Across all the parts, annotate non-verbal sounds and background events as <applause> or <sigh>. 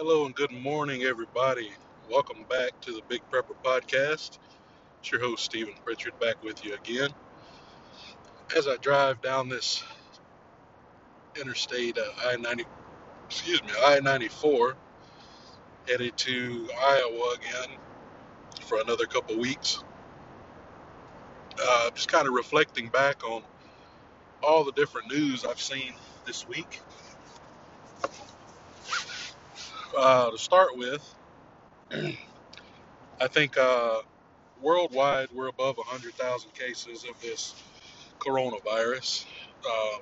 Hello and good morning, everybody. Welcome back to the Big Prepper Podcast. It's your host, Stephen Pritchard, back with you again. As I drive down this interstate uh, I 90, excuse me, I 94, headed to Iowa again for another couple weeks, uh, just kind of reflecting back on all the different news I've seen this week. Uh, to start with, <clears throat> I think uh, worldwide we're above 100,000 cases of this coronavirus. Um,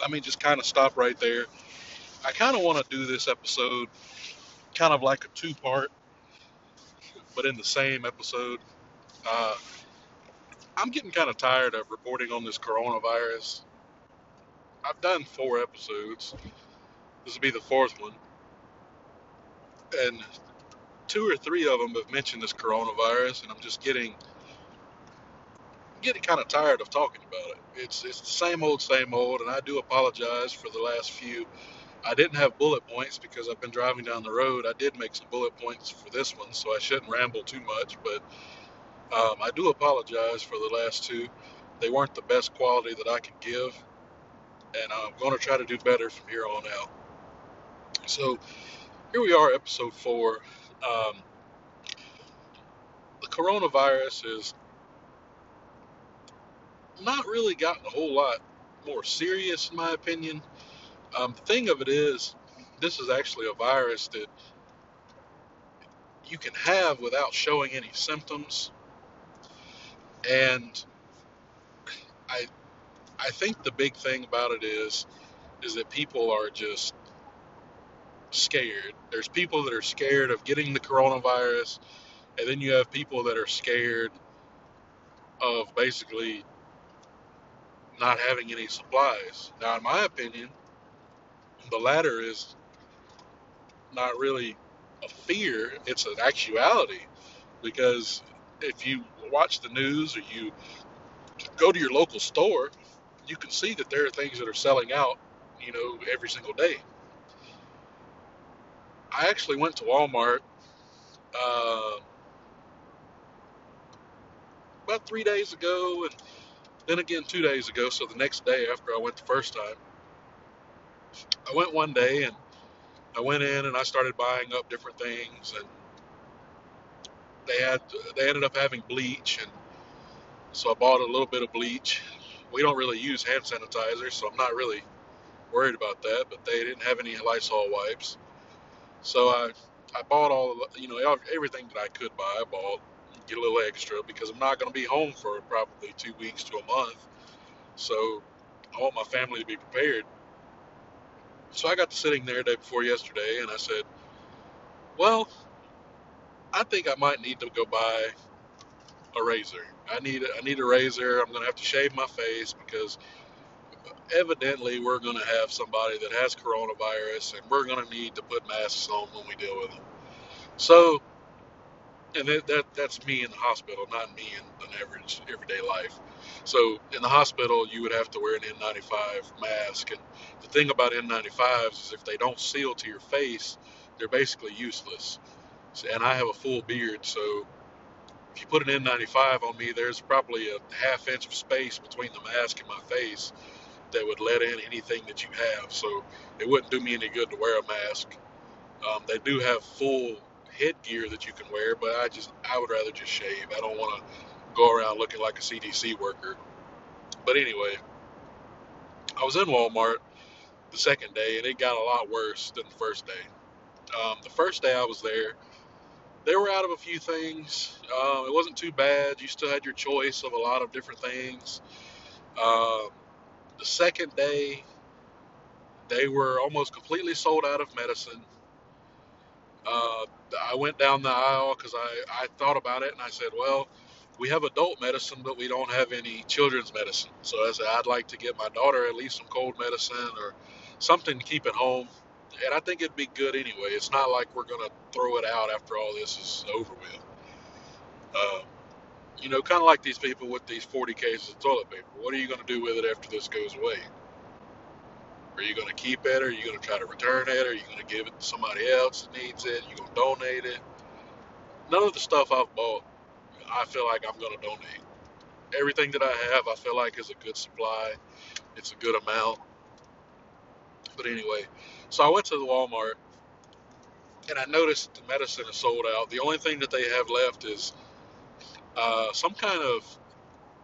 let me just kind of stop right there. I kind of want to do this episode kind of like a two part, but in the same episode. Uh, I'm getting kind of tired of reporting on this coronavirus. I've done four episodes. This will be the fourth one. And two or three of them have mentioned this coronavirus, and I'm just getting getting kind of tired of talking about it. It's it's the same old, same old, and I do apologize for the last few. I didn't have bullet points because I've been driving down the road. I did make some bullet points for this one, so I shouldn't ramble too much. But um, I do apologize for the last two. They weren't the best quality that I could give, and I'm going to try to do better from here on out. So here we are, episode four. Um, the coronavirus has not really gotten a whole lot more serious, in my opinion. Um, the thing of it is, this is actually a virus that you can have without showing any symptoms, and I I think the big thing about it is is that people are just scared. There's people that are scared of getting the coronavirus, and then you have people that are scared of basically not having any supplies. Now, in my opinion, the latter is not really a fear, it's an actuality. Because if you watch the news or you go to your local store, you can see that there are things that are selling out, you know, every single day. I actually went to Walmart uh, about three days ago, and then again two days ago. So the next day after I went the first time, I went one day and I went in and I started buying up different things, and they had they ended up having bleach, and so I bought a little bit of bleach. We don't really use hand sanitizer, so I'm not really worried about that. But they didn't have any Lysol wipes, so I I bought all of you know everything that I could buy. I bought get a little extra because I'm not going to be home for probably two weeks to a month. So I want my family to be prepared. So I got to sitting there day before yesterday, and I said, "Well, I think I might need to go buy a razor. I need I need a razor. I'm going to have to shave my face because evidently we're going to have somebody that has coronavirus, and we're going to need to put masks on when we deal with it. So, and that, that that's me in the hospital, not me in an average everyday life. So in the hospital, you would have to wear an N95 mask, and the thing about N95s is if they don't seal to your face, they're basically useless. And I have a full beard, so if you put an N95 on me, there's probably a half inch of space between the mask and my face that would let in anything that you have. So it wouldn't do me any good to wear a mask. Um, they do have full headgear that you can wear, but I just I would rather just shave. I don't want to go around looking like a CDC worker. But anyway, I was in Walmart the second day, and it got a lot worse than the first day. Um, the first day I was there, they were out of a few things. Um, it wasn't too bad. You still had your choice of a lot of different things. Um, the second day, they were almost completely sold out of medicine. Uh, I went down the aisle because I, I thought about it and I said, well, we have adult medicine, but we don't have any children's medicine. So I said, I'd like to get my daughter at least some cold medicine or something to keep at home. And I think it'd be good anyway. It's not like we're going to throw it out after all this is over with. Uh, you know, kind of like these people with these 40 cases of toilet paper. What are you going to do with it after this goes away? Are you going to keep it? Are you going to try to return it? Are you going to give it to somebody else that needs it? Are you going to donate it? None of the stuff I've bought, I feel like I'm going to donate. Everything that I have, I feel like is a good supply. It's a good amount. But anyway, so I went to the Walmart and I noticed the medicine is sold out. The only thing that they have left is uh, some kind of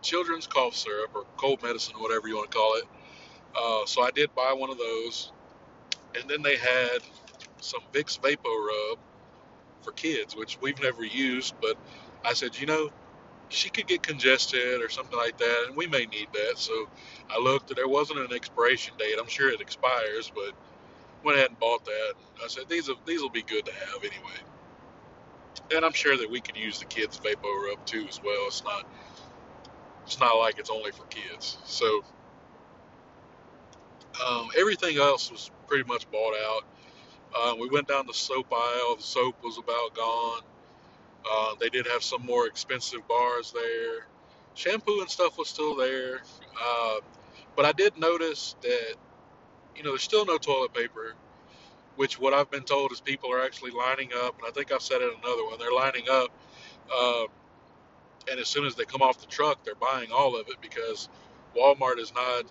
children's cough syrup or cold medicine, whatever you want to call it. Uh, so I did buy one of those, and then they had some Vicks Vapo Rub for kids, which we've never used. But I said, you know, she could get congested or something like that, and we may need that. So I looked, and there wasn't an expiration date. I'm sure it expires, but went ahead and bought that. I said these will, these will be good to have anyway. And I'm sure that we could use the kids' Vapo Rub too as well. It's not it's not like it's only for kids. So um, everything else was pretty much bought out. Uh, we went down the soap aisle. The soap was about gone. Uh, they did have some more expensive bars there. Shampoo and stuff was still there. Uh, but I did notice that, you know, there's still no toilet paper, which what I've been told is people are actually lining up. And I think I've said it in another one. They're lining up. Uh, and as soon as they come off the truck, they're buying all of it because Walmart is not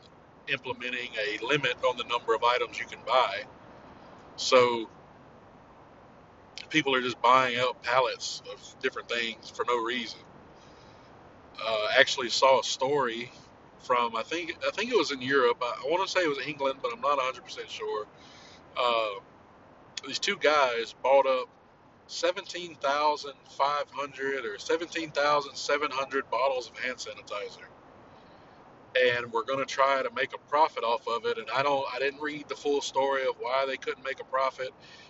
implementing a limit on the number of items you can buy. So people are just buying out pallets of different things for no reason. Uh, actually saw a story from I think I think it was in Europe. I, I want to say it was England, but I'm not 100 percent sure. Uh, these two guys bought up 17,500 or 17,700 bottles of hand sanitizer. And we're going to try to make a profit off of it. And I don't, I didn't read the full story of why they couldn't make a profit,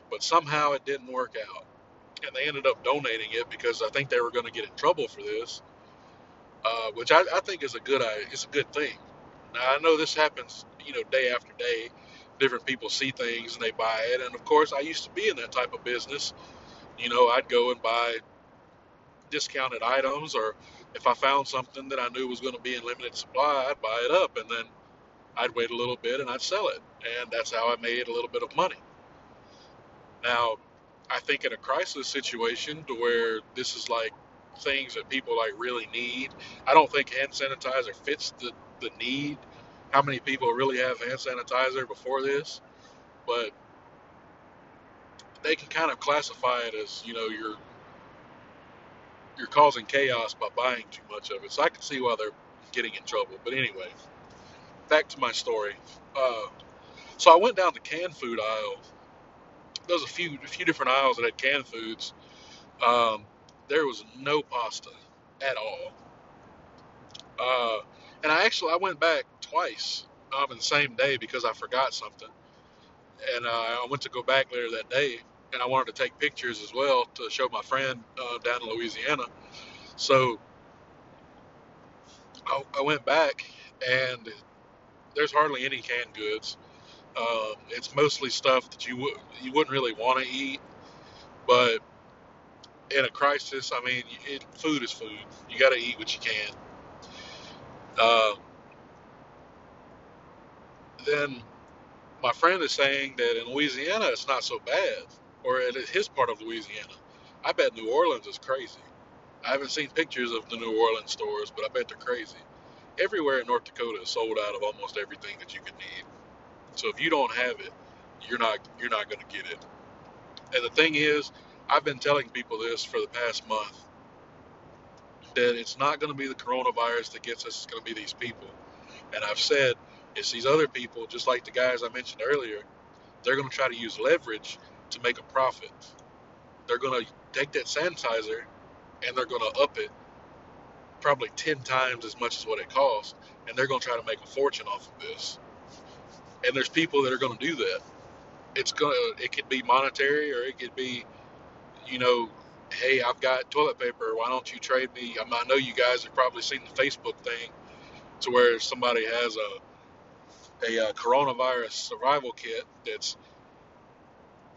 but somehow it didn't work out. And they ended up donating it because I think they were going to get in trouble for this, uh, which I, I think is a good, I it's a good thing. Now I know this happens, you know, day after day. Different people see things and they buy it. And of course, I used to be in that type of business you know, I'd go and buy discounted items, or if I found something that I knew was going to be in limited supply, I'd buy it up, and then I'd wait a little bit and I'd sell it, and that's how I made a little bit of money. Now, I think in a crisis situation to where this is like things that people like really need, I don't think hand sanitizer fits the, the need. How many people really have hand sanitizer before this? But they can kind of classify it as you know you're you're causing chaos by buying too much of it. So I can see why they're getting in trouble. But anyway, back to my story. Uh, so I went down the canned food aisle. There was a few a few different aisles that had canned foods. Um, there was no pasta at all. Uh, and I actually I went back twice um, the same day because I forgot something. And uh, I went to go back later that day, and I wanted to take pictures as well to show my friend uh, down in Louisiana. So I, I, went back, and there's hardly any canned goods. Uh, it's mostly stuff that you you wouldn't really want to eat, but in a crisis, I mean, it, food is food. You got to eat what you can. Uh, then my friend is saying that in Louisiana it's not so bad or at his part of Louisiana. I bet New Orleans is crazy. I haven't seen pictures of the New Orleans stores, but I bet they're crazy. Everywhere in North Dakota is sold out of almost everything that you could need. So if you don't have it, you're not you're not going to get it. And the thing is, I've been telling people this for the past month that it's not going to be the coronavirus that gets us. It's going to be these people. And I've said it's these other people, just like the guys I mentioned earlier. They're going to try to use leverage to make a profit. They're going to take that sanitizer and they're going to up it probably 10 times as much as what it costs, and they're going to try to make a fortune off of this. And there's people that are going to do that. It's going to, it could be monetary or it could be, you know, hey, I've got toilet paper. Why don't you trade me? I, mean, I know you guys have probably seen the Facebook thing to where somebody has a, a, a coronavirus survival kit that's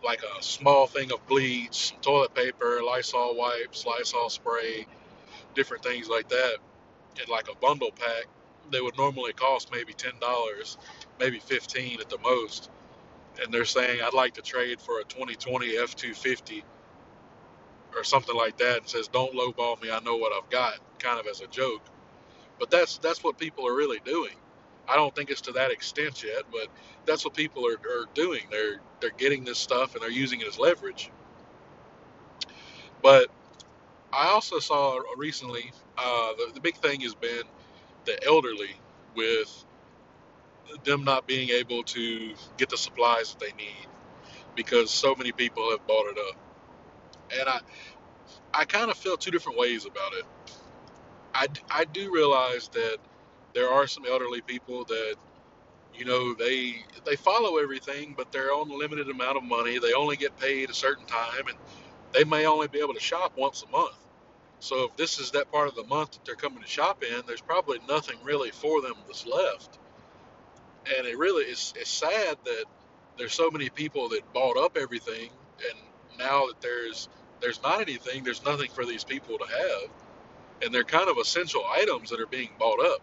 like a small thing of bleach, toilet paper, Lysol wipes, Lysol spray, different things like that, in like a bundle pack they would normally cost maybe ten dollars, maybe fifteen at the most, and they're saying I'd like to trade for a 2020 F250 or something like that, and says don't lowball me, I know what I've got, kind of as a joke. But that's that's what people are really doing. I don't think it's to that extent yet, but that's what people are, are doing. They're they're getting this stuff and they're using it as leverage. But I also saw recently uh, the, the big thing has been the elderly with them not being able to get the supplies that they need because so many people have bought it up. And I, I kind of feel two different ways about it. I, I do realize that there are some elderly people that you know they they follow everything but they're on a limited amount of money. They only get paid a certain time and they may only be able to shop once a month. So if this is that part of the month that they're coming to shop in there's probably nothing really for them that's left. And it really is it's sad that there's so many people that bought up everything and now that there's there's not anything there's nothing for these people to have and they're kind of essential items that are being bought up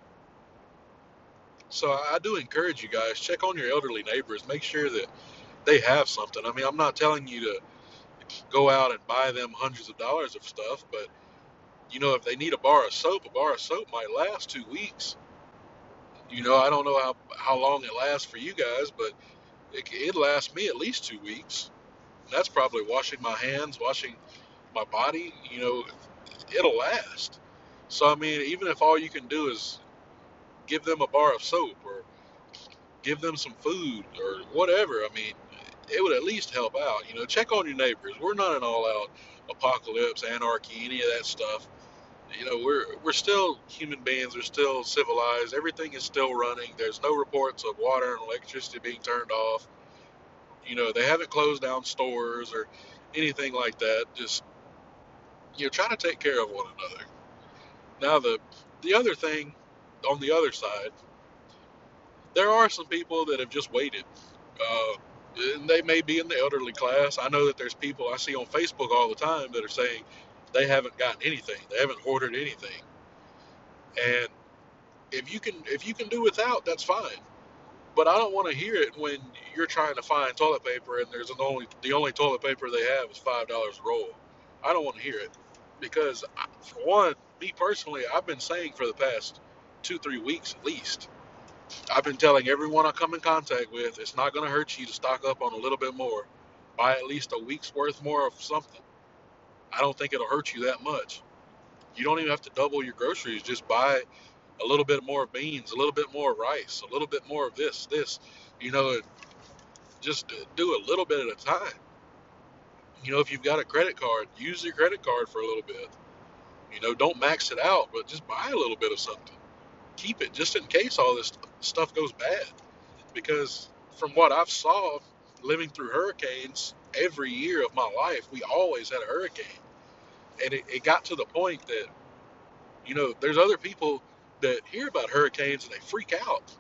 so I do encourage you guys check on your elderly neighbors. Make sure that they have something. I mean, I'm not telling you to go out and buy them hundreds of dollars of stuff, but you know, if they need a bar of soap, a bar of soap might last two weeks. You know, I don't know how how long it lasts for you guys, but it it lasts me at least two weeks. That's probably washing my hands, washing my body. You know, it'll last. So I mean, even if all you can do is give them a bar of soap or give them some food or whatever. I mean, it would at least help out. You know, check on your neighbors. We're not an all-out apocalypse, anarchy, any of that stuff. You know, we're we're still human beings. We're still civilized. Everything is still running. There's no reports of water and electricity being turned off. You know, they haven't closed down stores or anything like that. Just you know, trying to take care of one another. Now the the other thing on the other side, there are some people that have just waited. Uh, and they may be in the elderly class. I know that there's people I see on Facebook all the time that are saying they haven't gotten anything. They haven't ordered anything. And if you can if you can do without, that's fine. But I don't want to hear it when you're trying to find toilet paper and there's an only the only toilet paper they have is five dollars a roll. I don't want to hear it because uh, for one, me personally, I've been saying for the past two, three weeks at least. I've been telling everyone I come in contact with, it's not going to hurt you to stock up on a little bit more. Buy at least a week's worth more of something. I don't think it'll hurt you that much. You don't even have to double your groceries. Just buy a little bit more beans, a little bit more rice, a little bit more of this, this. You know, just do a little bit at a time. You know, if you've got a credit card, use your credit card for a little bit. You know, don't max it out, but just buy a little bit of something keep it just in case all this stuff goes bad. Because from what I've saw living through hurricanes every year of my life, we always had a hurricane. And it, it got to the point that, you know, there's other people that hear about hurricanes and they freak out.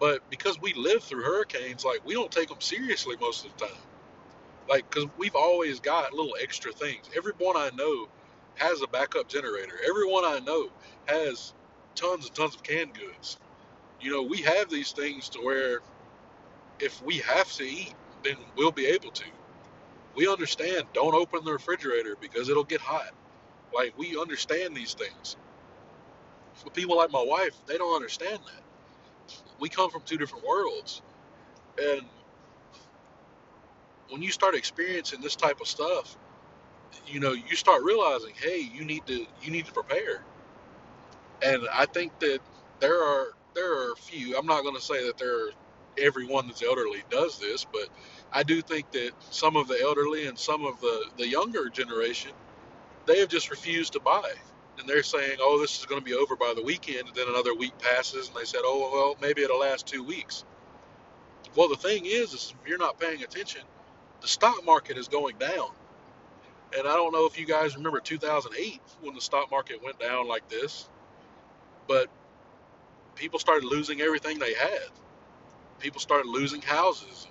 But because we live through hurricanes, like we don't take them seriously most of the time. Like, because we've always got little extra things. Everyone I know has a backup generator. Everyone I know has tons and tons of canned goods. You know, we have these things to where if we have to eat, then we'll be able to. We understand don't open the refrigerator because it'll get hot. Like, we understand these things. But people like my wife, they don't understand that. We come from two different worlds. And when you start experiencing this type of stuff, you know, you start realizing, hey, you need to you need to prepare and I think that there are there are a few. I'm not going to say that there are everyone that's elderly does this, but I do think that some of the elderly and some of the the younger generation they have just refused to buy. And they're saying, "Oh, this is going to be over by the weekend." And then another week passes, and they said, "Oh, well, maybe it'll last two weeks." Well, the thing is, is if you're not paying attention, the stock market is going down. And I don't know if you guys remember 2008 when the stock market went down like this but people started losing everything they had. People started losing houses.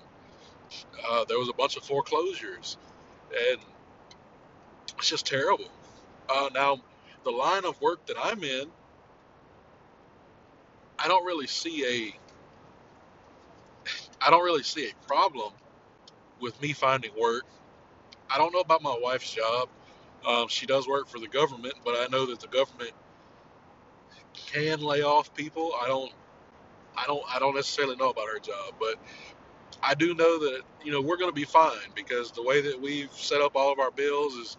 Uh, there was a bunch of foreclosures, and it's just terrible. Uh, now, the line of work that I'm in, I don't really see a I don't really see a problem with me finding work. I don't know about my wife's job. Um, she does work for the government, but I know that the government can lay off people. I don't I don't I don't necessarily know about her job, but I do know that you know we're going to be fine because the way that we've set up all of our bills is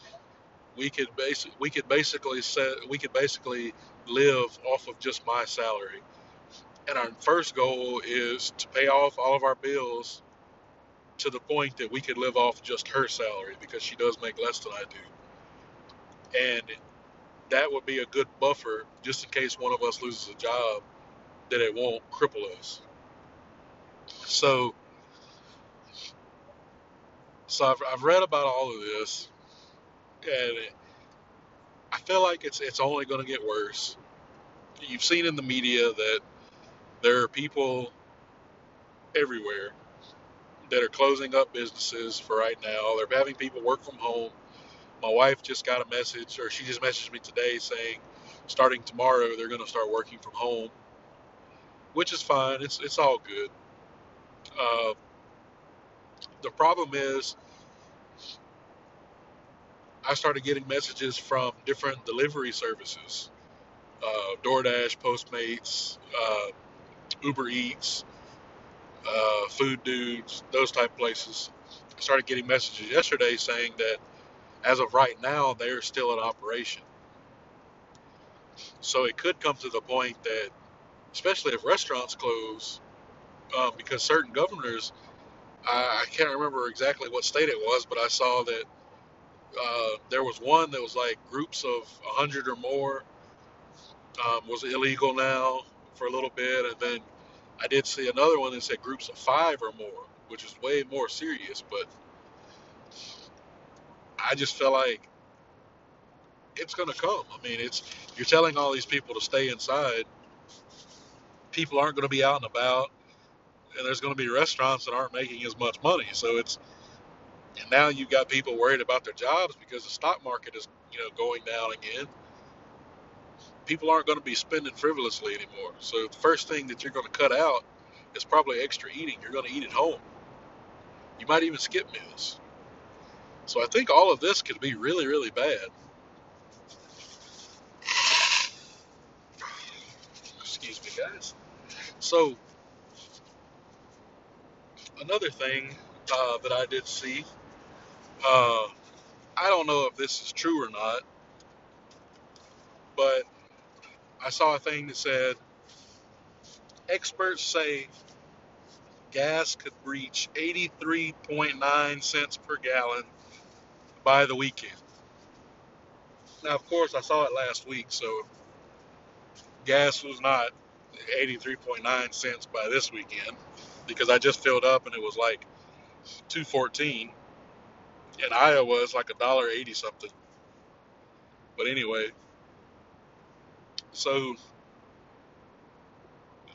we could basic we could basically set we could basically live off of just my salary. And our first goal is to pay off all of our bills to the point that we could live off just her salary because she does make less than I do. And that would be a good buffer just in case one of us loses a job that it won't cripple us. So so I've, I've read about all of this and I feel like it's it's only going to get worse. You've seen in the media that there are people everywhere that are closing up businesses for right now. They're having people work from home. My wife just got a message, or she just messaged me today saying, starting tomorrow, they're going to start working from home, which is fine. It's it's all good. Uh, the problem is, I started getting messages from different delivery services, uh, DoorDash, Postmates, uh, Uber Eats, uh, Food Dudes, those type places. I started getting messages yesterday saying that as of right now, they're still in operation. So it could come to the point that, especially if restaurants close, um, because certain governors, I, I can't remember exactly what state it was, but I saw that uh, there was one that was like groups of 100 or more um, was illegal now for a little bit, and then I did see another one that said groups of five or more, which is way more serious. But I just feel like it's going to come. I mean, it's you're telling all these people to stay inside. People aren't going to be out and about, and there's going to be restaurants that aren't making as much money. So it's and now you've got people worried about their jobs because the stock market is you know going down again. People aren't going to be spending frivolously anymore. So the first thing that you're going to cut out is probably extra eating. You're going to eat at home. You might even skip meals. So I think all of this could be really, really bad. Excuse me, guys. So another thing uh, that I did see, uh, I don't know if this is true or not, but I saw a thing that said experts say gas could reach 83.9 cents per gallon by the weekend. Now, of course, I saw it last week, so gas was not 83.9 cents by this weekend because I just filled up and it was like 214. In Iowa, it's like a dollar eighty something. But anyway, so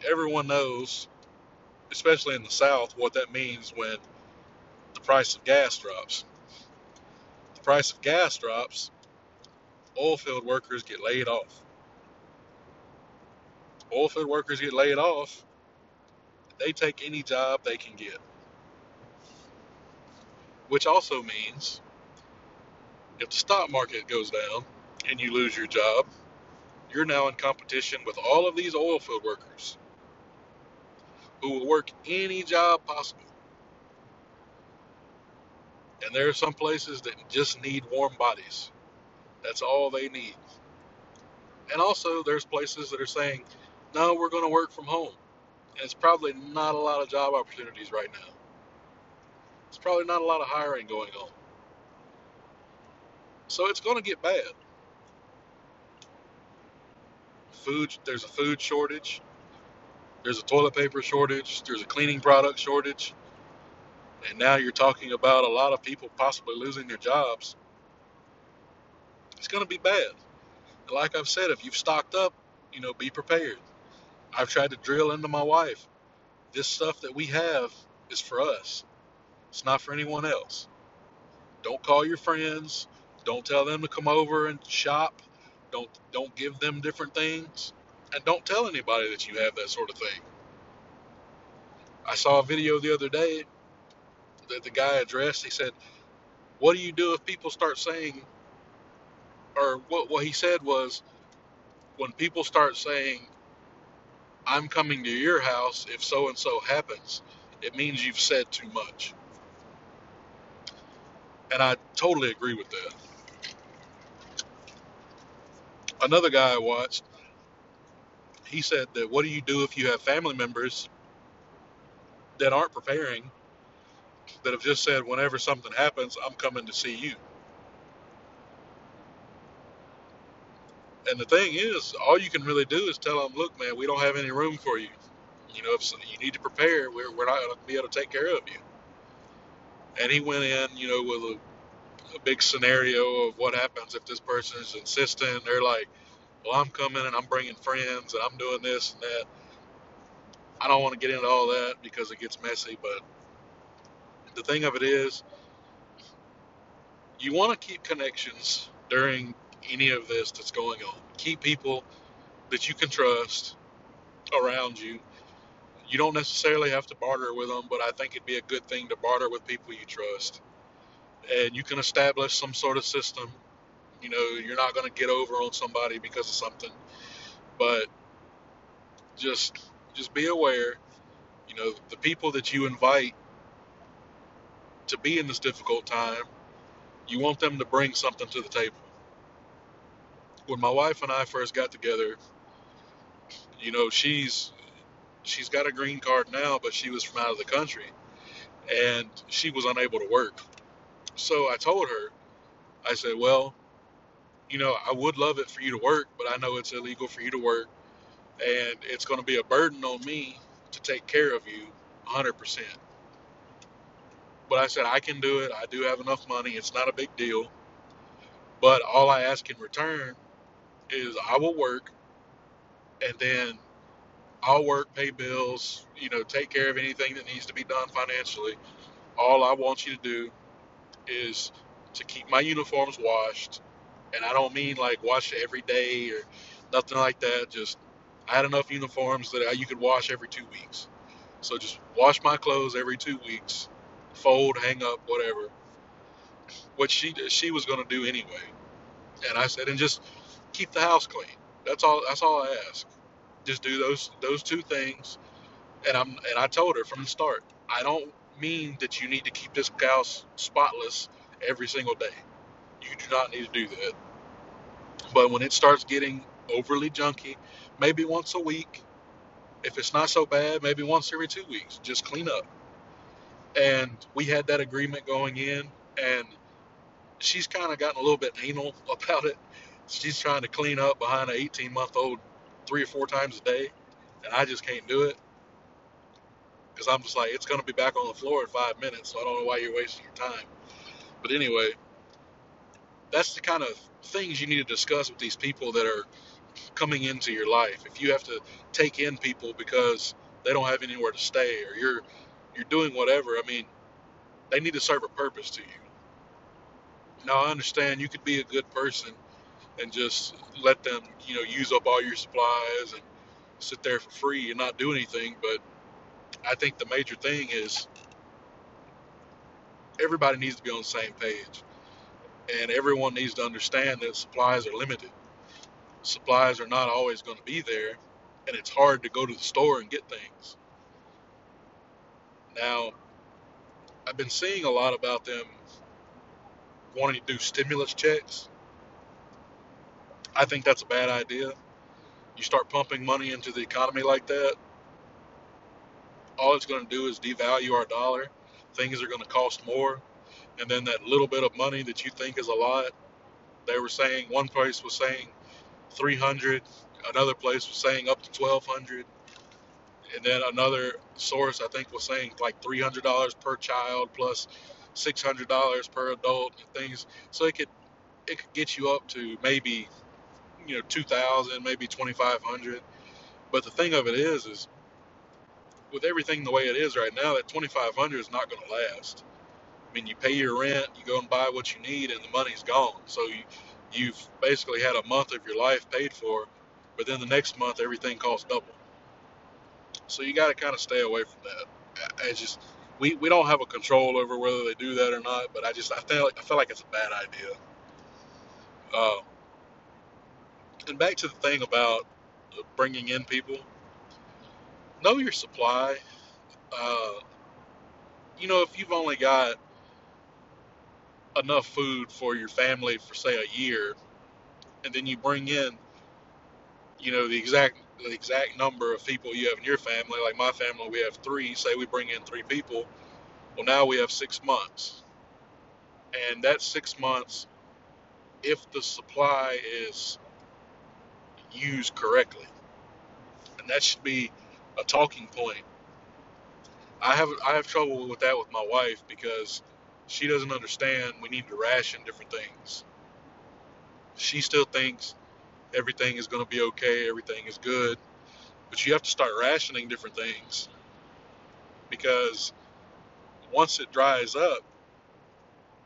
everyone knows, especially in the South, what that means when the price of gas drops. The price of gas drops, oil field workers get laid off. Oil field workers get laid off, they take any job they can get. Which also means if the stock market goes down and you lose your job, you're now in competition with all of these oil field workers who will work any job possible. And there are some places that just need warm bodies. That's all they need. And also, there's places that are saying, no, we're going to work from home. And it's probably not a lot of job opportunities right now. It's probably not a lot of hiring going on. So it's going to get bad. Food, there's a food shortage. There's a toilet paper shortage. There's a cleaning product shortage. And now you're talking about a lot of people possibly losing their jobs. It's going to be bad. Like I've said, if you've stocked up, you know, be prepared. I've tried to drill into my wife. This stuff that we have is for us. It's not for anyone else. Don't call your friends. Don't tell them to come over and shop. Don't don't give them different things. and don't tell anybody that you have that sort of thing. I saw a video the other day that the guy addressed. He said, "What do you do if people start saying?" Or what what he said was, when people start saying, "I'm coming to your house if so and so happens," it means you've said too much. And I totally agree with that. Another guy I watched, he said that what do you do if you have family members that aren't preparing, that have just said, whenever something happens, I'm coming to see you. And the thing is, all you can really do is tell them, look, man, we don't have any room for you. You know, if you need to prepare, we're, we're not going to be able to take care of you. And he went in, you know, with a, a big scenario of what happens if this person is insistent. They're like, well, I'm coming and I'm bringing friends and I'm doing this and that. I don't want to get into all that because it gets messy. But the thing of it is, you want to keep connections during any of this that's going on. Keep people that you can trust around you. You don't necessarily have to barter with them, but I think it'd be a good thing to barter with people you trust. And you can establish some sort of system. You know, you're not going to get over on somebody because of something, but just just be aware. You know, the people that you invite to be in this difficult time, you want them to bring something to the table. When my wife and I first got together, you know, she's she's got a green card now, but she was from out of the country and she was unable to work. So I told her, I said, well, you know, I would love it for you to work, but I know it's illegal for you to work, and it's going to be a burden on me to take care of you 100%. But I said, I can do it. I do have enough money. It's not a big deal. But all I ask in return is I will work, and then I'll work, pay bills, you know, take care of anything that needs to be done financially. All I want you to do is to keep my uniforms washed, and I don't mean like wash every day or nothing like that. Just I had enough uniforms that I, you could wash every two weeks. So just wash my clothes every two weeks, fold, hang up, whatever. What she she was going to do anyway, and I said, and just keep the house clean. That's all. That's all I ask. Just do those those two things, and I'm and I told her from the start. I don't mean that you need to keep this house spotless every single day. You do not need to do that. But when it starts getting overly junky, maybe once a week. If it's not so bad, maybe once every two weeks. Just clean up. And we had that agreement going in, and she's kind of gotten a little bit anal <laughs> about it. She's trying to clean up behind an 18 month old three or four times a day, and I just can't do it because I'm just like, it's going to be back on the floor in five minutes, so I don't know why you're wasting your time. But anyway, that's the kind of things you need to discuss with these people that are coming into your life. If you have to take in people because they don't have anywhere to stay or you're you're doing whatever, I mean, they need to serve a purpose to you. Now I understand you could be a good person and just let them, you know, use up all your supplies and sit there for free and not do anything, but I think the major thing is everybody needs to be on the same page and everyone needs to understand that supplies are limited. Supplies are not always going to be there and it's hard to go to the store and get things. Now, I've been seeing a lot about them wanting to do stimulus checks. I think that's a bad idea. You start pumping money into the economy like that, all it's going to do is devalue our dollar. Things are going to cost more. And then that little bit of money that you think is a lot, they were saying one place was saying 300, another place was saying up to 1200, and then another source I think was saying like $300 per child plus $600 per adult and things. So it could it could get you up to maybe you know 2000, maybe 2500. But the thing of it is is with everything the way it is right now, that 2500 is not going to last. I mean, you pay your rent, you go and buy what you need, and the money's gone. So you, you've basically had a month of your life paid for, but then the next month everything costs double. So you got to kind of stay away from that. I, just we, we don't have a control over whether they do that or not, but I just I feel like, I feel like it's a bad idea. Uh, and back to the thing about bringing in people, know your supply. Uh, you know, if you've only got enough food for your family for say a year, and then you bring in, you know, the exact the exact number of people you have in your family. Like my family, we have three. Say we bring in three people. Well, now we have six months, and that six months, if the supply is used correctly, and that should be a talking point. I have I have trouble with that with my wife because she doesn't understand we need to ration different things. She still thinks everything is going to be okay, everything is good, but you have to start rationing different things because once it dries up,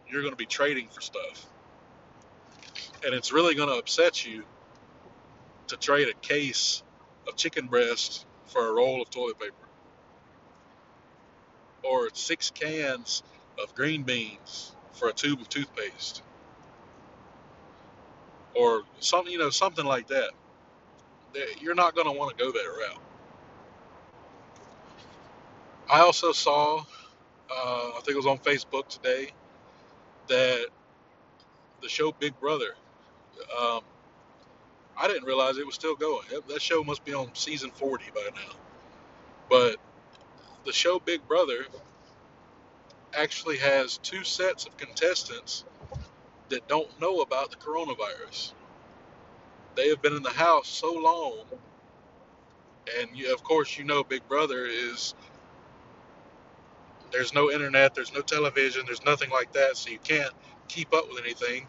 you're going to be trading for stuff. And it's really going to upset you to trade a case of chicken breast for a roll of toilet paper. Or six cans of green beans for a tube of toothpaste. Or something you know something like that. You're not going to want to go that route. I also saw uh, i think it was on facebook today that the show big brother um, i didn't realize it was still going that show must be on season 40 by now but the show big brother actually has two sets of contestants that don't know about the coronavirus. They have been in the house so long, and you, of course, you know Big Brother is there's no internet, there's no television, there's nothing like that, so you can't keep up with anything.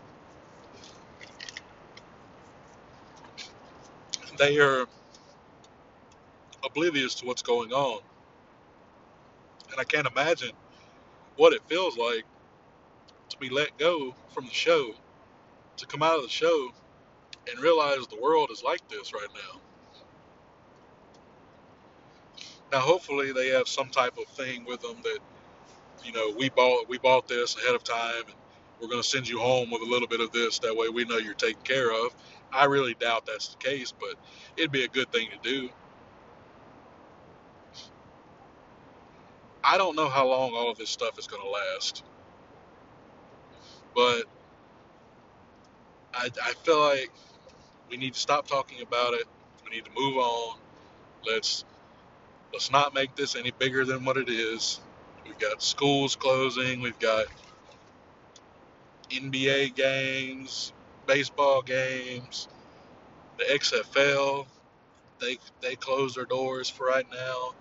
They are oblivious to what's going on. And I can't imagine what it feels like to be let go from the show, to come out of the show and realize the world is like this right now. Now, hopefully, they have some type of thing with them that, you know, we bought we bought this ahead of time, and we're going to send you home with a little bit of this. That way, we know you're taken care of. I really doubt that's the case, but it'd be a good thing to do. I don't know how long all of this stuff is going to last, but I, I feel like we need to stop talking about it. We need to move on. Let's let's not make this any bigger than what it is. We've got schools closing. We've got NBA games, baseball games, the XFL. They they closed their doors for right now.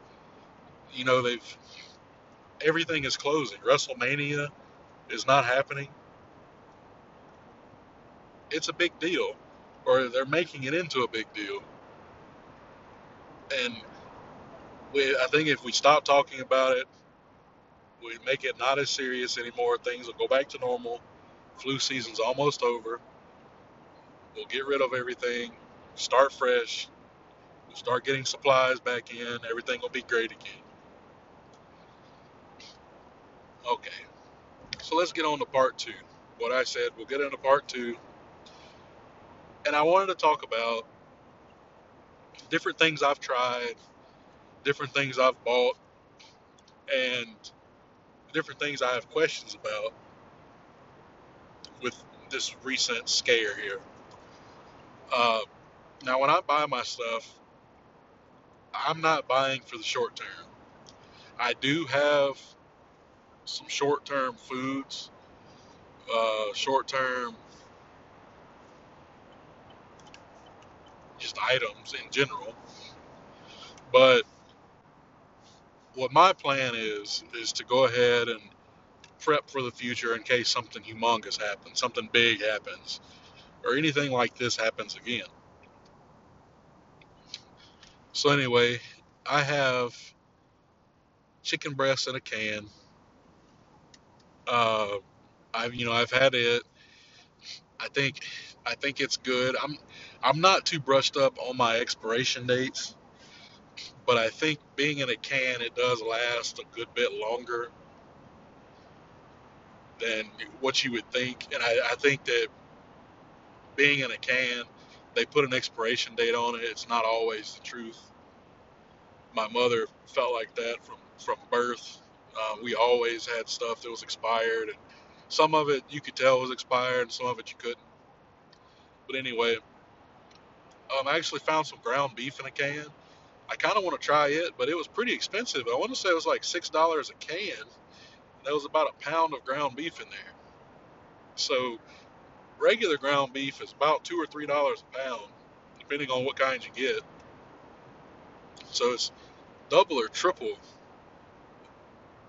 You know they've everything is closing. WrestleMania is not happening. It's a big deal, or they're making it into a big deal. And we, I think if we stop talking about it, we make it not as serious anymore. Things will go back to normal. Flu season's almost over. We'll get rid of everything, start fresh, we'll start getting supplies back in. Everything will be great again. Okay, so let's get on to part two. What I said, we'll get into part two. And I wanted to talk about different things I've tried, different things I've bought, and different things I have questions about with this recent scare here. Uh, now, when I buy my stuff, I'm not buying for the short term. I do have some short term foods, uh, short term just items in general. But what my plan is is to go ahead and prep for the future in case something humongous happens, something big happens, or anything like this happens again. So anyway, I have chicken breast in a can uh, I've you know I've had it. I think I think it's good. I'm I'm not too brushed up on my expiration dates, but I think being in a can it does last a good bit longer than what you would think. And I, I think that being in a can, they put an expiration date on it. It's not always the truth. My mother felt like that from from birth. Uh, we always had stuff that was expired, and some of it you could tell was expired, and some of it you couldn't. But anyway, um, I actually found some ground beef in a can. I kind of want to try it, but it was pretty expensive. I want to say it was like six dollars a can. There was about a pound of ground beef in there. So regular ground beef is about two or three dollars a pound, depending on what kind you get. So it's double or triple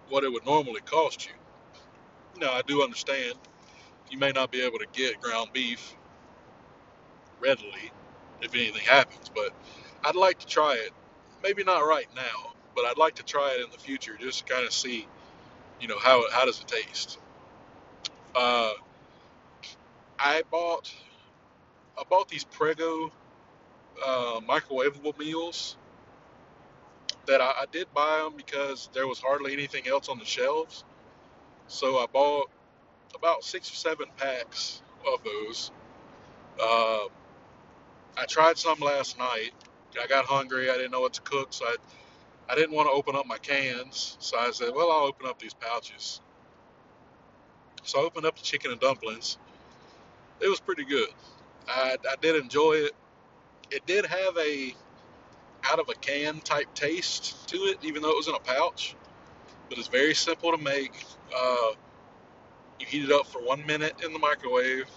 what it would normally cost you. Now I do understand you may not be able to get ground beef readily if anything happens, but I'd like to try it. Maybe not right now, but I'd like to try it in the future just to kind of see, you know, how how does it taste. Uh, I bought I bought these Prego uh, microwavable meals that I, I did buy them because there was hardly anything else on the shelves. So I bought about six or seven packs of those. Uh, I tried some last night. I got hungry. I didn't know what to cook, so I I didn't want to open up my cans. So I said, well, I'll open up these pouches. So I opened up the chicken and dumplings. It was pretty good. I, I did enjoy it. It did have a out of a can type taste to it, even though it was in a pouch. But it's very simple to make. Uh, you heat it up for one minute in the microwave,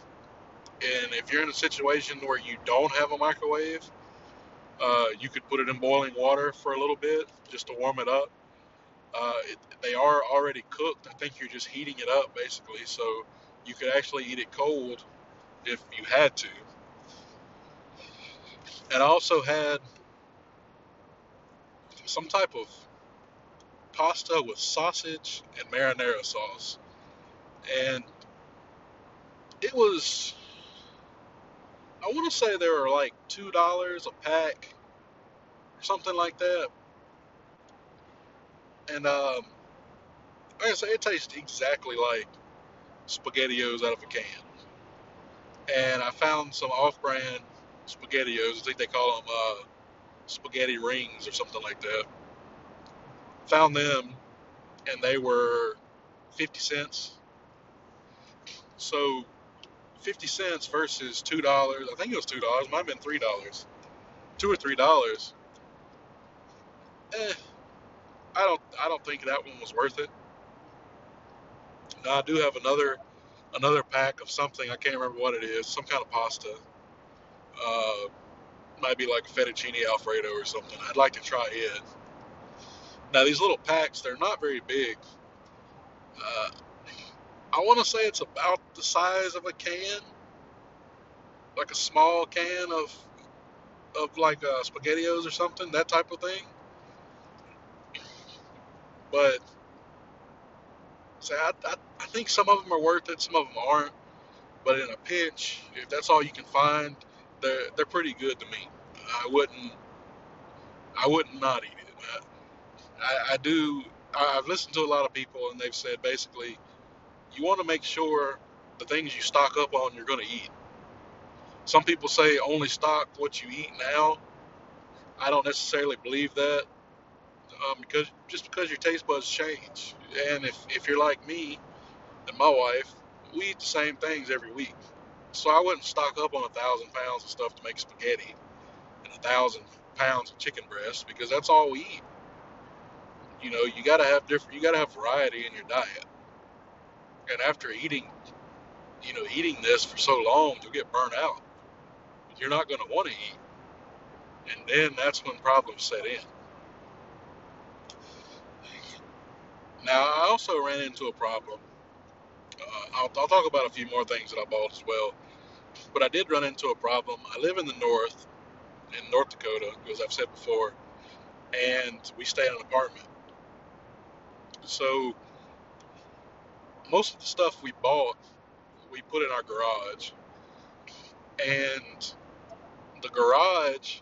and if you're in a situation where you don't have a microwave, uh, you could put it in boiling water for a little bit just to warm it up. Uh, it, they are already cooked. I think you're just heating it up basically, so you could actually eat it cold if you had to. And I also had some type of pasta with sausage and marinara sauce. And it was, I want to say they were like $2 a pack or something like that. And um, like I say, it tastes exactly like SpaghettiOs out of a can. And I found some off brand SpaghettiOs. I think they call them uh, spaghetti rings or something like that. Found them, and they were 50 cents. So 50 cents versus $2. I think it was $2. Might have been $3. 2 or $3. Eh, I don't I don't think that one was worth it. Now I do have another another pack of something I can't remember what it is, some kind of pasta. Uh, might be like a fettuccine alfredo or something. I'd like to try it. Now these little packs, they're not very big. Uh, I want to say it's about the size of a can, like a small can of of like uh, spaghettios or something, that type of thing. But say I, I, I think some of them are worth it, some of them aren't. But in a pinch, if that's all you can find, they're they're pretty good to me. I wouldn't I wouldn't not eat it. I, I do. I've listened to a lot of people, and they've said basically, you want to make sure the things you stock up on, you're going to eat. Some people say only stock what you eat now. I don't necessarily believe that um, because just because your taste buds change, and if if you're like me and my wife, we eat the same things every week. So I wouldn't stock up on a thousand pounds of stuff to make spaghetti and a thousand pounds of chicken breast because that's all we eat. You know, you gotta have different. You gotta have variety in your diet. And after eating, you know, eating this for so long, you'll get burnt out. You're not gonna want to eat, and then that's when problems set in. Now, I also ran into a problem. Uh, I'll, I'll talk about a few more things that I bought as well. But I did run into a problem. I live in the north, in North Dakota, as I've said before, and we stay in an apartment. So most of the stuff we bought, we put in our garage. and the garage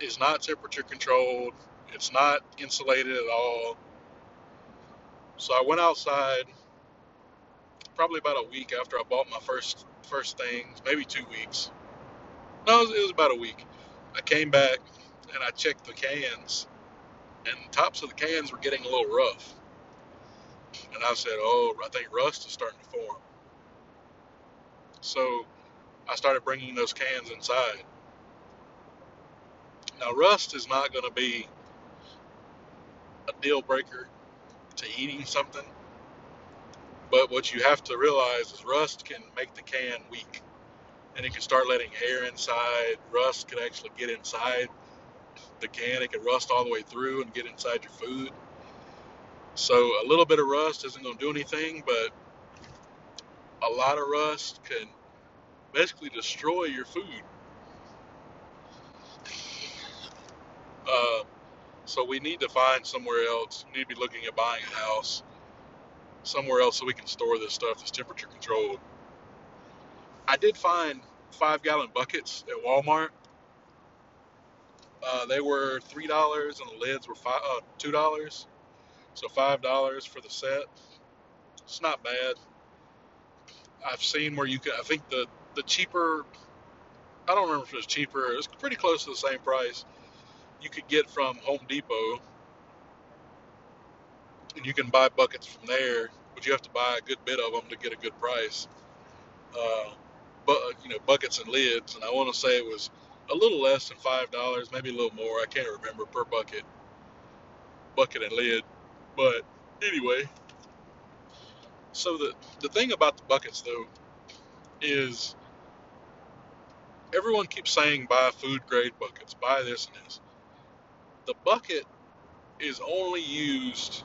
is not temperature controlled. It's not insulated at all. So I went outside probably about a week after I bought my first first things, maybe two weeks. No, it was, it was about a week. I came back and I checked the cans, and the tops of the cans were getting a little rough. And I said, "Oh, I think rust is starting to form." So I started bringing those cans inside. Now, rust is not going to be a deal breaker to eating something, but what you have to realize is rust can make the can weak and it can start letting air inside. Rust can actually get inside the can, it can rust all the way through and get inside your food. So, a little bit of rust isn't going to do anything, but a lot of rust can basically destroy your food. Uh, so we need to find somewhere else. We need to be looking at buying a house somewhere else so we can store this stuff that's temperature controlled. I did find five gallon buckets at Walmart. Uh, they were three dollars and the lids were five, uh, two dollars, so five dollars for the set. It's not bad. I've seen where you can. I think the the cheaper. I don't remember if it was cheaper. It was pretty close to the same price. You could get from Home Depot, and you can buy buckets from there, but you have to buy a good bit of them to get a good price. Uh, but you know, buckets and lids, and I want to say it was a little less than five dollars, maybe a little more. I can't remember per bucket, bucket and lid. But anyway, so the the thing about the buckets though is everyone keeps saying buy food grade buckets, buy this and this. The bucket is only used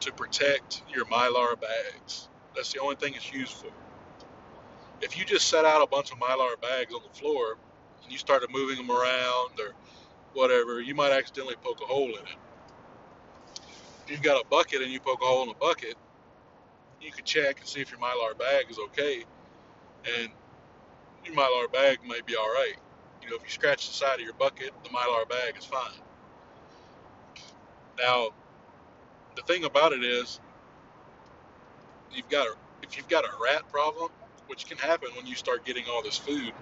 to protect your mylar bags. That's the only thing it's used for. If you just set out a bunch of mylar bags on the floor and you started moving them around or whatever, you might accidentally poke a hole in it. If you've got a bucket and you poke a hole in a bucket, you can check and see if your mylar bag is okay, and your mylar bag may be all right. You know, if you scratch the side of your bucket, the mylar bag is fine. Now, the thing about it is, you've got a, if you've got a rat problem, which can happen when you start getting all this food,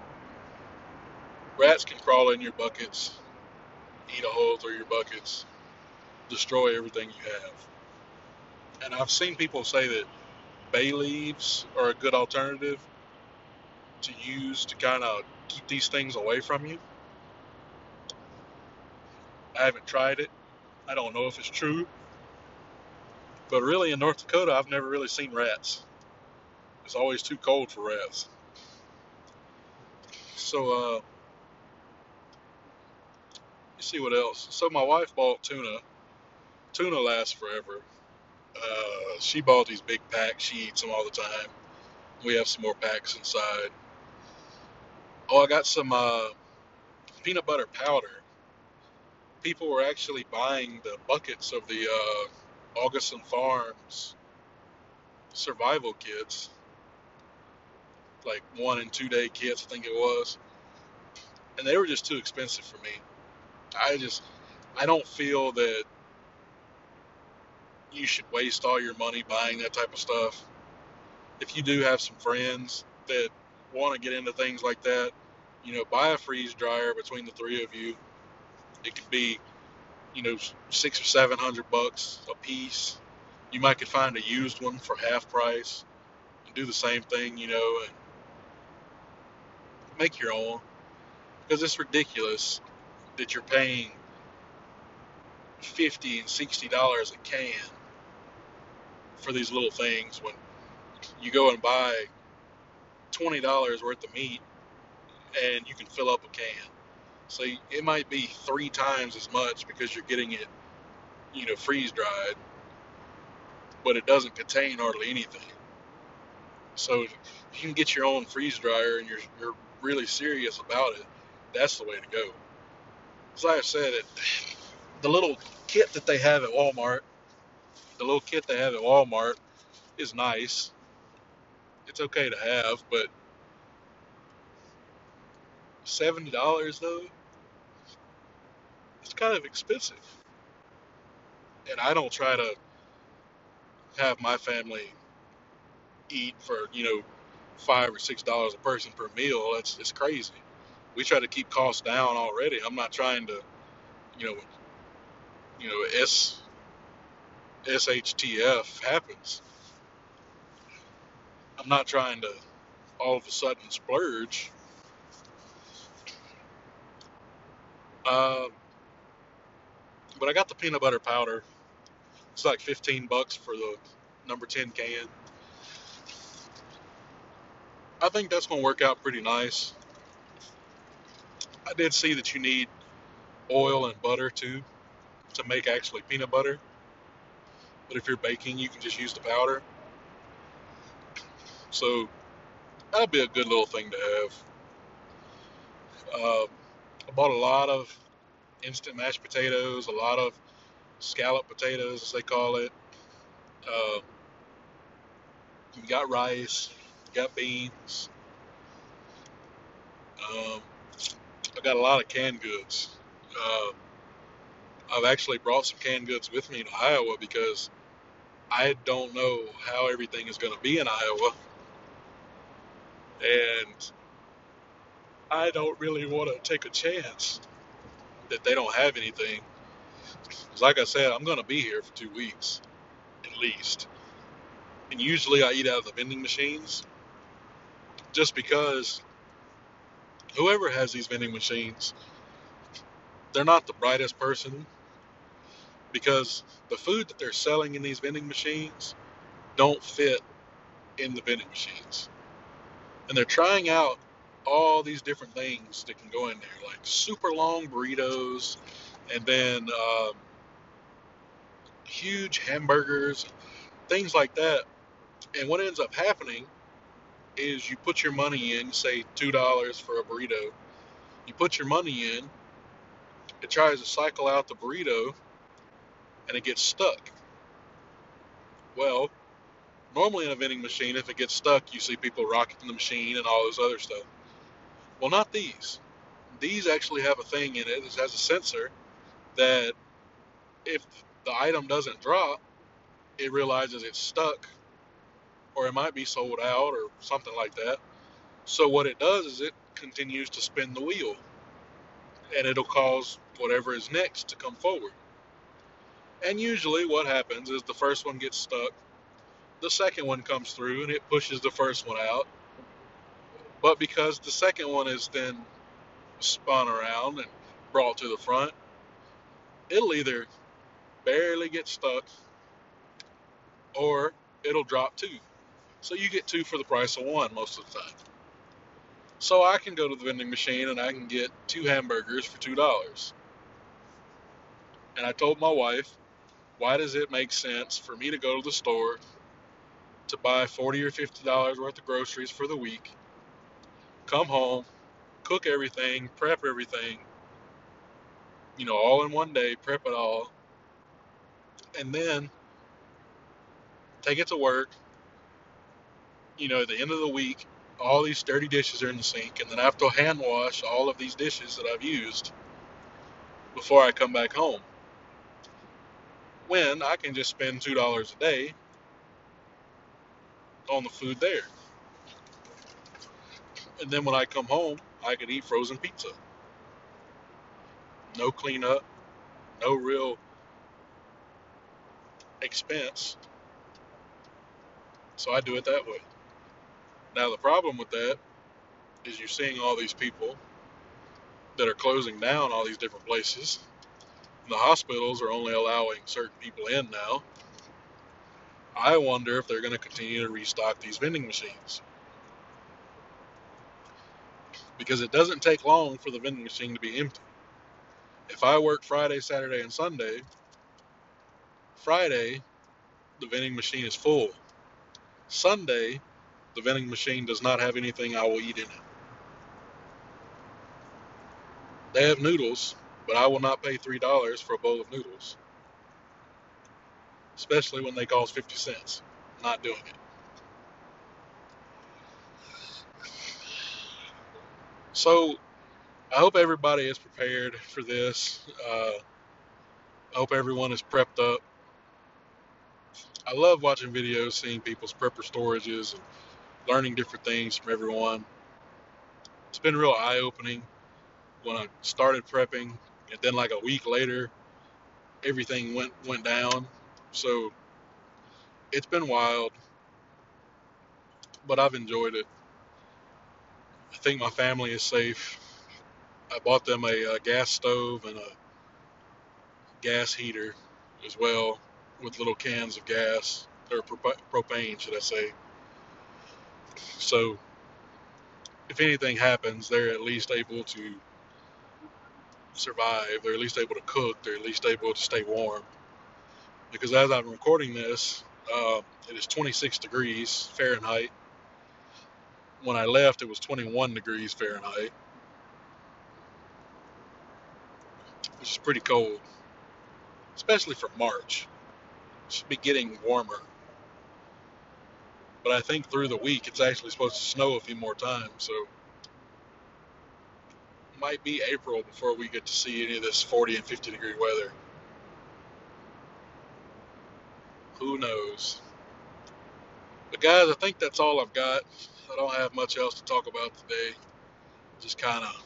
rats can crawl in your buckets, eat a hole through your buckets, destroy everything you have. And I've seen people say that bay leaves are a good alternative to use to kind of keep these things away from you. I haven't tried it. I don't know if it's true. But really, in North Dakota, I've never really seen rats. It's always too cold for rats. So, uh, you see what else. So, my wife bought tuna. Tuna lasts forever. Uh, she bought these big packs. She eats them all the time. We have some more packs inside. Oh, I got some uh, peanut butter powder. People were actually buying the buckets of the uh, Augason Farms survival kits, like one and two day kits, I think it was, and they were just too expensive for me. I just, I don't feel that you should waste all your money buying that type of stuff. If you do have some friends that want to get into things like that, you know, buy a freeze dryer between the three of you. It could be, you know, six or seven hundred bucks a piece. You might could find a used one for half price and do the same thing, you know, and make your own. Because it's ridiculous that you're paying fifty and sixty dollars a can for these little things when you go and buy twenty dollars worth of meat and you can fill up a can. So it might be three times as much because you're getting it, you know, freeze dried, but it doesn't contain hardly anything. So if you can get your own freeze dryer and you're you're really serious about it, that's the way to go. As I said, it, the little kit that they have at Walmart, the little kit they have at Walmart is nice. It's okay to have, but Seventy dollars though, it's kind of expensive. And I don't try to have my family eat for you know five or six dollars a person per meal. That's it's crazy. We try to keep costs down already. I'm not trying to, you know, you know, S SHTF happens. I'm not trying to all of a sudden splurge. Uh, but I got the peanut butter powder. It's like 15 bucks for the number 10 can. I think that's going to work out pretty nice. I did see that you need oil and butter too to make actually peanut butter. But if you're baking, you can just use the powder. So that'd be a good little thing to have. Uh, I bought a lot of instant mashed potatoes, a lot of scallop potatoes, as they call it. Uh, you got rice, you got beans. Um, I got a lot of canned goods. Uh, I've actually brought some canned goods with me to Iowa because I don't know how everything is going to be in Iowa. And I don't really want to take a chance that they don't have anything. Like I said, I'm going to be here for two weeks at least. And usually I eat out of the vending machines just because whoever has these vending machines, they're not the brightest person because the food that they're selling in these vending machines don't fit in the vending machines. And they're trying out all these different things that can go in there, like super long burritos, and then um, huge hamburgers, things like that. And what ends up happening is you put your money in, say two dollars for a burrito. You put your money in, it tries to cycle out the burrito, and it gets stuck. Well, normally in a vending machine, if it gets stuck, you see people rocking the machine and all this other stuff. Well, not these. These actually have a thing in it that has a sensor that if the item doesn't drop, it realizes it's stuck or it might be sold out or something like that. So what it does is it continues to spin the wheel and it'll cause whatever is next to come forward. And usually what happens is the first one gets stuck, the second one comes through and it pushes the first one out. But because the second one is then spun around and brought to the front, it'll either barely get stuck or it'll drop two. So you get two for the price of one most of the time. So I can go to the vending machine and I can get two hamburgers for two dollars. And I told my wife, why does it make sense for me to go to the store to buy forty or fifty dollars worth of groceries for the week, come home, cook everything, prep everything, you know, all in one day, prep it all, and then take it to work, you know, at the end of the week, all these dirty dishes are in the sink, and then I have to hand wash all of these dishes that I've used before I come back home. When I can just spend two dollars a day on the food there. And then when I come home, I can eat frozen pizza. No cleanup, no real expense. So I do it that way. Now, the problem with that is you're seeing all these people that are closing down all these different places. The hospitals are only allowing certain people in now. I wonder if they're going to continue to restock these vending machines. Because it doesn't take long for the vending machine to be empty. If I work Friday, Saturday, and Sunday, Friday, the vending machine is full. Sunday, the vending machine does not have anything I will eat in it. They have noodles, but I will not pay $3 for a bowl of noodles. Especially when they cost 50 cents. Not doing it. So, I hope everybody is prepared for this. Uh, I hope everyone is prepped up. I love watching videos, seeing people's prepper storages, and learning different things from everyone. It's been real eye opening when I started prepping, and then like a week later, everything went went down. So it's been wild, but I've enjoyed it. I think my family is safe. I bought them a, a gas stove and a gas heater as well with little cans of gas or propane, should I say. So if anything happens, they're at least able to survive. They're at least able to cook. They're at least able to stay warm. Because as I'm recording this, uh, it is 26 degrees Fahrenheit. When I left, it was 21 degrees Fahrenheit, which is pretty cold, especially for March. It should be getting warmer. But I think through the week, it's actually supposed to snow a few more times, so might be April before we get to see any of this 40 and 50 degree weather. Who knows? But guys, I think that's all I've got. I don't have much else to talk about today. Just kind of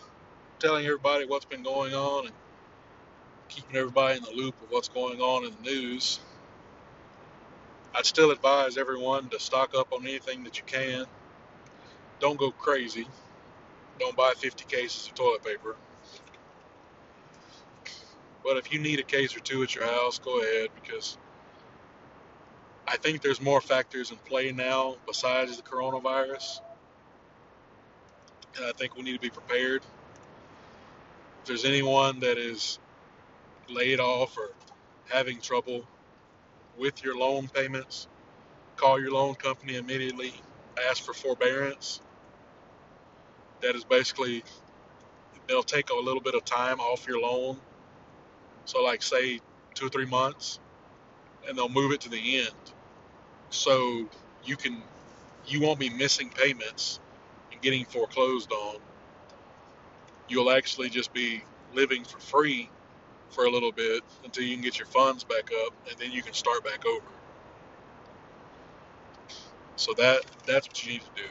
telling everybody what's been going on and keeping everybody in the loop of what's going on in the news. I'd still advise everyone to stock up on anything that you can. Don't go crazy. Don't buy 50 cases of toilet paper. But if you need a case or two at your house, go ahead because I think there's more factors in play now besides the coronavirus. And I think we need to be prepared. If there's anyone that is laid off or having trouble with your loan payments, call your loan company immediately, ask for forbearance. That is basically, they'll take a little bit of time off your loan. So, like, say, two or three months, and they'll move it to the end so you can you won't be missing payments getting foreclosed on. You'll actually just be living for free for a little bit until you can get your funds back up and then you can start back over. So that that's what you need to do.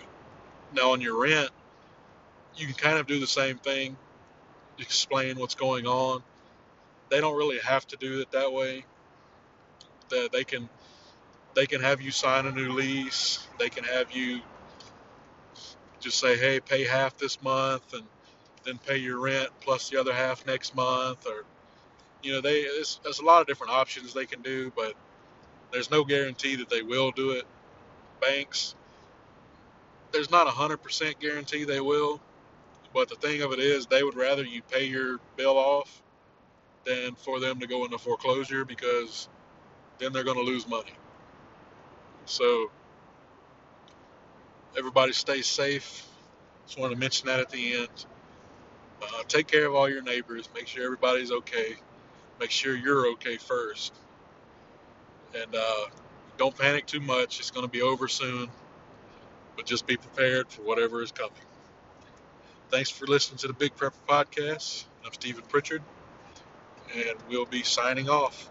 Now on your rent, you can kind of do the same thing, explain what's going on. They don't really have to do it that way. That they can they can have you sign a new lease. They can have you just say, hey, pay half this month and then pay your rent plus the other half next month. Or, you know, they there's, there's a lot of different options they can do, but there's no guarantee that they will do it. Banks, there's not a 100% guarantee they will. But the thing of it is, they would rather you pay your bill off than for them to go into foreclosure because then they're going to lose money. So everybody stay safe. Just wanted to mention that at the end. Uh, take care of all your neighbors. Make sure everybody's okay. Make sure you're okay first. And uh, don't panic too much. It's going to be over soon. But just be prepared for whatever is coming. Thanks for listening to the Big Prepper Podcast. I'm Stephen Pritchard, and we'll be signing off.